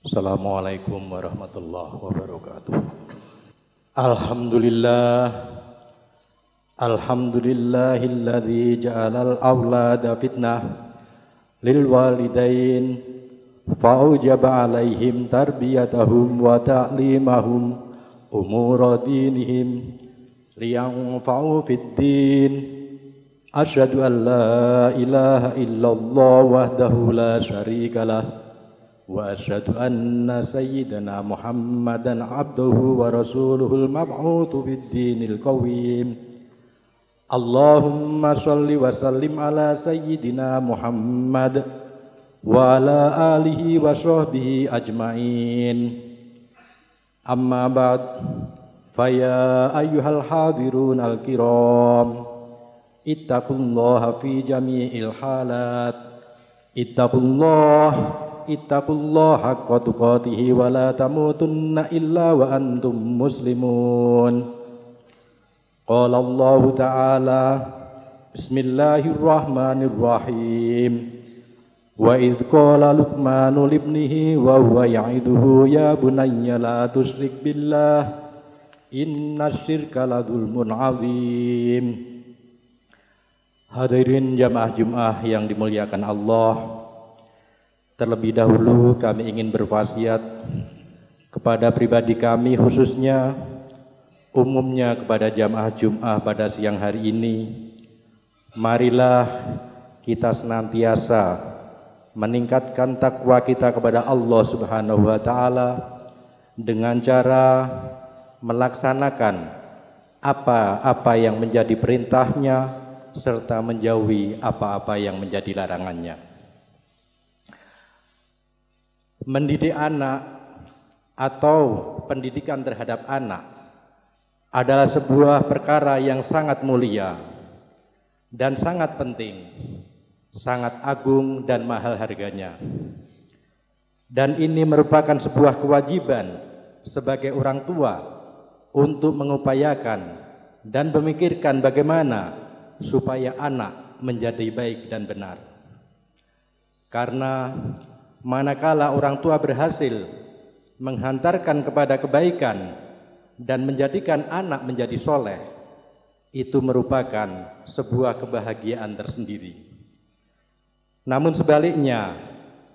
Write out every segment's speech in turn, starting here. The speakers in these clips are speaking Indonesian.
Assalamualaikum warahmatullahi wabarakatuh. Alhamdulillah Alhamdulillahilladzi ja'alal awlada fitnah lil walidain fa'ujaba alaihim tarbiyatahum wa ta'limahum umura dinihim liyanfa'u fid din Asyhadu an la ilaha illallah wahdahu la syarikalah وأشهد أن سيدنا محمدا عبده ورسوله المبعوث بالدين القويم. اللهم صل وسلم على سيدنا محمد وعلى آله وصحبه أجمعين. أما بعد فيا أيها الحاضرون الكرام اتقوا الله في جميع الحالات. اتقوا الله ittaqullaha haqqa tuqatih wa la tamutunna illa wa antum muslimun. Qala Allah ta'ala bismillahirrahmanirrahim. Wa idh qala luqmanu libnihi wa huwa ya'iduhu ya bunayya la tusyrik billah inna syirka la dzulmun azim. Hadirin jamaah Jumat yang dimuliakan Allah Terlebih dahulu kami ingin berwasiat kepada pribadi kami khususnya umumnya kepada jamaah Jum'ah pada siang hari ini. Marilah kita senantiasa meningkatkan takwa kita kepada Allah Subhanahu wa taala dengan cara melaksanakan apa-apa yang menjadi perintahnya serta menjauhi apa-apa yang menjadi larangannya mendidik anak atau pendidikan terhadap anak adalah sebuah perkara yang sangat mulia dan sangat penting, sangat agung dan mahal harganya. Dan ini merupakan sebuah kewajiban sebagai orang tua untuk mengupayakan dan memikirkan bagaimana supaya anak menjadi baik dan benar. Karena manakala orang tua berhasil menghantarkan kepada kebaikan dan menjadikan anak menjadi soleh, itu merupakan sebuah kebahagiaan tersendiri. Namun sebaliknya,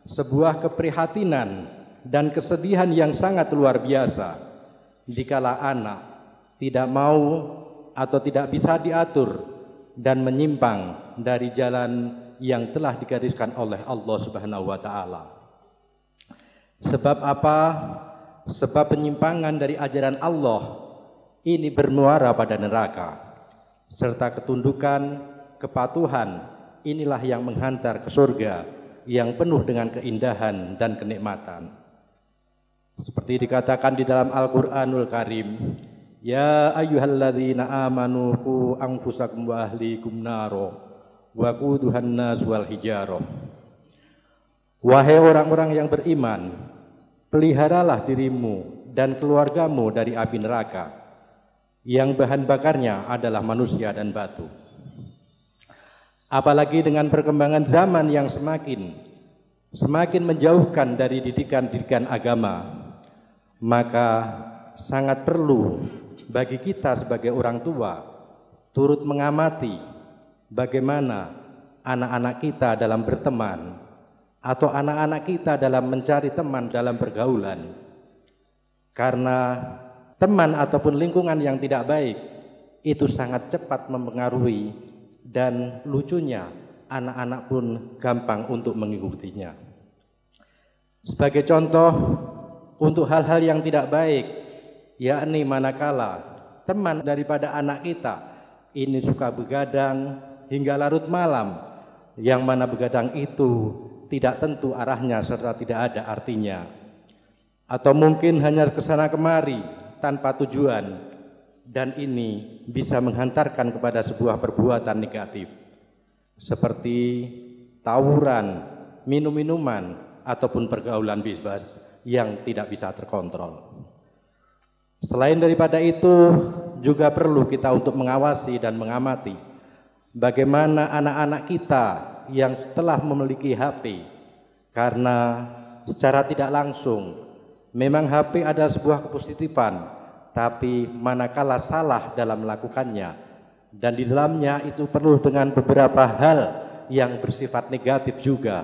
sebuah keprihatinan dan kesedihan yang sangat luar biasa dikala anak tidak mau atau tidak bisa diatur dan menyimpang dari jalan yang telah digariskan oleh Allah Subhanahu wa taala. Sebab apa? Sebab penyimpangan dari ajaran Allah ini bermuara pada neraka serta ketundukan, kepatuhan inilah yang menghantar ke surga yang penuh dengan keindahan dan kenikmatan. Seperti dikatakan di dalam Al-Qur'anul Karim, Ya ayyuhalladzina amanu qu anfusakum wa ahlikum naro wa quduhan nas wal hijarah. Wahai orang-orang yang beriman, peliharalah dirimu dan keluargamu dari api neraka yang bahan bakarnya adalah manusia dan batu. Apalagi dengan perkembangan zaman yang semakin semakin menjauhkan dari didikan-didikan agama, maka sangat perlu bagi kita sebagai orang tua turut mengamati bagaimana anak-anak kita dalam berteman atau anak-anak kita dalam mencari teman dalam pergaulan. Karena teman ataupun lingkungan yang tidak baik itu sangat cepat mempengaruhi dan lucunya anak-anak pun gampang untuk mengikutinya. Sebagai contoh untuk hal-hal yang tidak baik yakni manakala teman daripada anak kita ini suka begadang hingga larut malam yang mana begadang itu tidak tentu arahnya serta tidak ada artinya atau mungkin hanya ke sana kemari tanpa tujuan dan ini bisa menghantarkan kepada sebuah perbuatan negatif seperti tawuran, minum-minuman ataupun pergaulan bebas yang tidak bisa terkontrol. Selain daripada itu juga perlu kita untuk mengawasi dan mengamati bagaimana anak-anak kita yang telah memiliki HP karena secara tidak langsung memang HP adalah sebuah kepositifan tapi manakala salah dalam melakukannya dan di dalamnya itu perlu dengan beberapa hal yang bersifat negatif juga.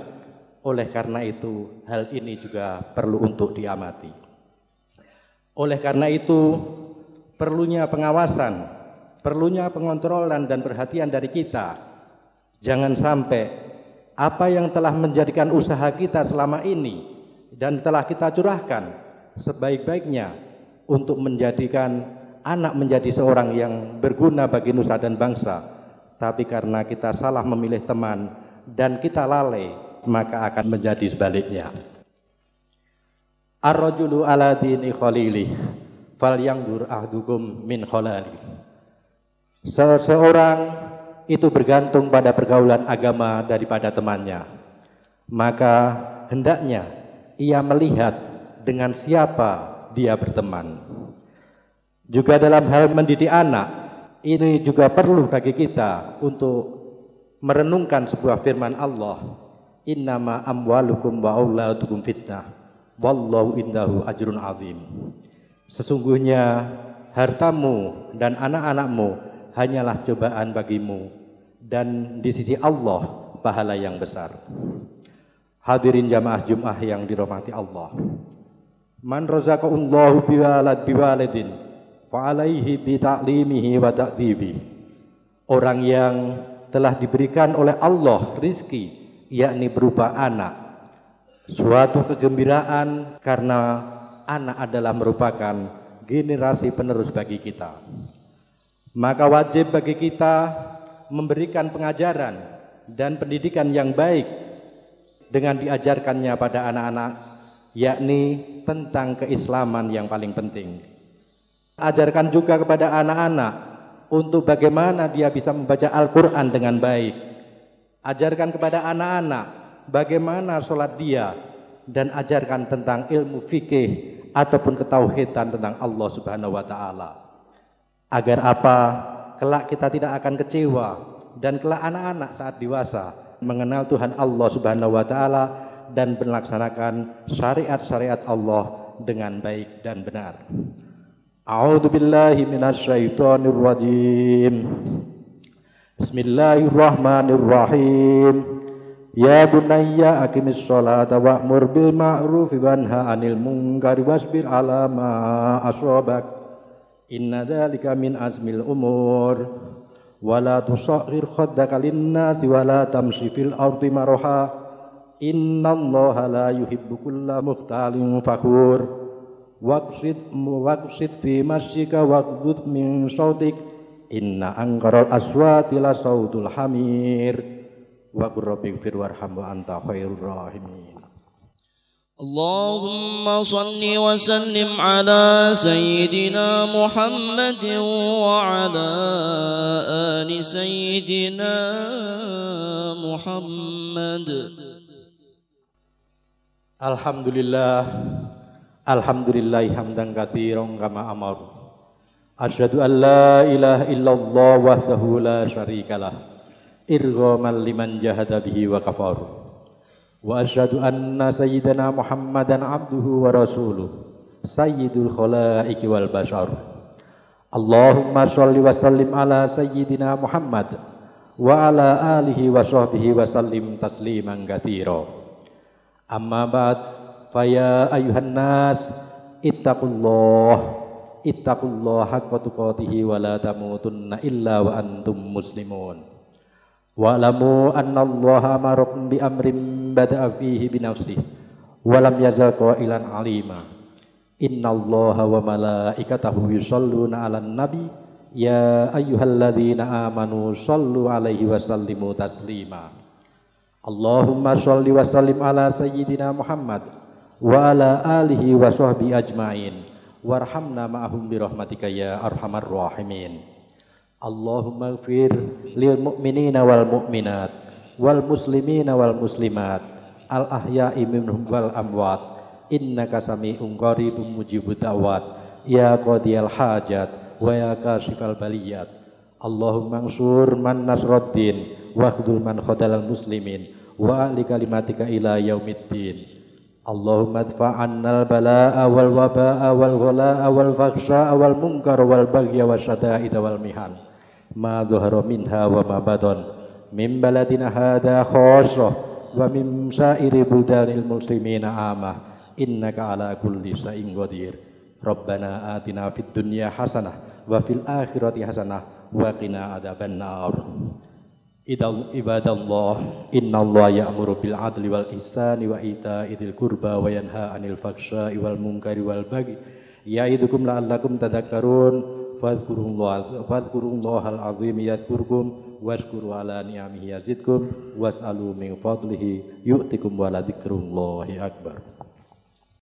Oleh karena itu, hal ini juga perlu untuk diamati. Oleh karena itu, perlunya pengawasan, perlunya pengontrolan dan perhatian dari kita. Jangan sampai apa yang telah menjadikan usaha kita selama ini dan telah kita curahkan sebaik-baiknya untuk menjadikan anak menjadi seorang yang berguna bagi nusa dan bangsa, tapi karena kita salah memilih teman dan kita lalai, maka akan menjadi sebaliknya. Ar-rajulu ala dini khalili fal yangdur ahdukum min khalali. Seseorang itu bergantung pada pergaulan agama daripada temannya. Maka hendaknya ia melihat dengan siapa dia berteman. Juga dalam hal mendidik anak, ini juga perlu bagi kita untuk merenungkan sebuah firman Allah. Innama amwalukum wa auladukum fitnah. Wallahu indahu ajrun azim. Sesungguhnya hartamu dan anak-anakmu hanyalah cobaan bagimu dan di sisi Allah pahala yang besar. Hadirin jamaah Jum'ah yang dirahmati Allah. Man razaqallahu biwalad biwaladin fa'alaihi bi ta'limihi wa ta'dibi. Orang yang telah diberikan oleh Allah rizki, yakni berupa anak. Suatu kegembiraan karena anak adalah merupakan generasi penerus bagi kita. Maka wajib bagi kita memberikan pengajaran dan pendidikan yang baik dengan diajarkannya pada anak-anak, yakni tentang keislaman yang paling penting. Ajarkan juga kepada anak-anak untuk bagaimana dia bisa membaca Al-Quran dengan baik. Ajarkan kepada anak-anak bagaimana sholat dia dan ajarkan tentang ilmu fikih ataupun ketauhidan tentang Allah Subhanahu wa taala. Agar apa? kelak kita tidak akan kecewa dan kelak anak-anak saat dewasa mengenal Tuhan Allah Subhanahu wa taala dan melaksanakan syariat-syariat Allah dengan baik dan benar. A'udzu billahi minasyaitonir rajim. Bismillahirrahmanirrahim. Ya bunayya aqimis sholata wa'mur bil ma'rufi wanha 'anil munkari wasbir 'ala ma asabaka Inna dalika min azmil umur. Wala tusakhir khaddaka lin-nasi wala tamshi fil ardi maraha. Innallaha la yuhibbu kulla mukhtalin fakhur. Waqsid waqsid fi masjika waqdud min sautik. Inna angkaral aswati la sautul hamir. Wa qurrabbigfir warham wa anta khairur rahimin. اللهم صل وسلم على سيدنا محمد وعلى آل سيدنا محمد. الحمد لله الحمد لله حمدا كثيرا كما أمر أشهد أن لا إله إلا الله وحده لا شريك له إرغاما لمن جهد به وكفره anna sayyidana Muhammadan abduhu wa rasuluh. Sayyidul khalaiqi wal bashar. Allahumma sholli wa sallim ala sayyidina Muhammad wa ala alihi wa sahbihi wa sallim tasliman katsira. Amma ba'd Faya ayuhan nas ittaqullah ittaqullah haqqa tuqatih wa la tamutunna illa wa antum muslimun. Wa'lamu anna Allah amarakum bi amrin bada'a fihi bi nafsihi wa lam yazal qailan alima. Inna Allah wa malaikatahu yusalluna 'alan nabi ya ayyuhalladzina amanu sallu alaihi wa sallimu taslima. Allahumma shalli wa sallim ala sayyidina Muhammad wa ala alihi wa sahbi ajmain warhamna ma'ahum bi rahmatika ya arhamar rahimin Allahumma gfir lil mu'minina wal mu'minat wal muslimina wal muslimat al ahya'i minhum wal amwat. Innaka sami'un qaribun mujibud da'wat. Ya qadiyal hajat wa ya kashifal baliyat. Allahumma ansur man nasraddin wa khdul man khadalal muslimin wa ahli kalimatika ila yaumiddin. Allahumma adfa'anna al-bala'a wal waba'a wal ghala'a wal fakhsha'a wal munkar wal bagya wa syada'ida wal mihan ما ظهر منها وما بطن من بلدنا هذا خاصة ومن سائر بلدان المسلمين عامة إنك على كل شيء قدير ربنا آتنا في الدنيا حسنة وفي الآخرة حسنة وقنا عذاب النار عباد الله إن الله يأمر بالعدل والإحسان وإيتاء ذي القربى وينهى عن الفحشاء والمنكر والبغي يعظكم لعلكم تذكرون fadkurullah fadkurullah al-azim yadkurkum washkuru ala ni'amihi yazidkum was'alu min fadlihi yu'tikum wa akbar.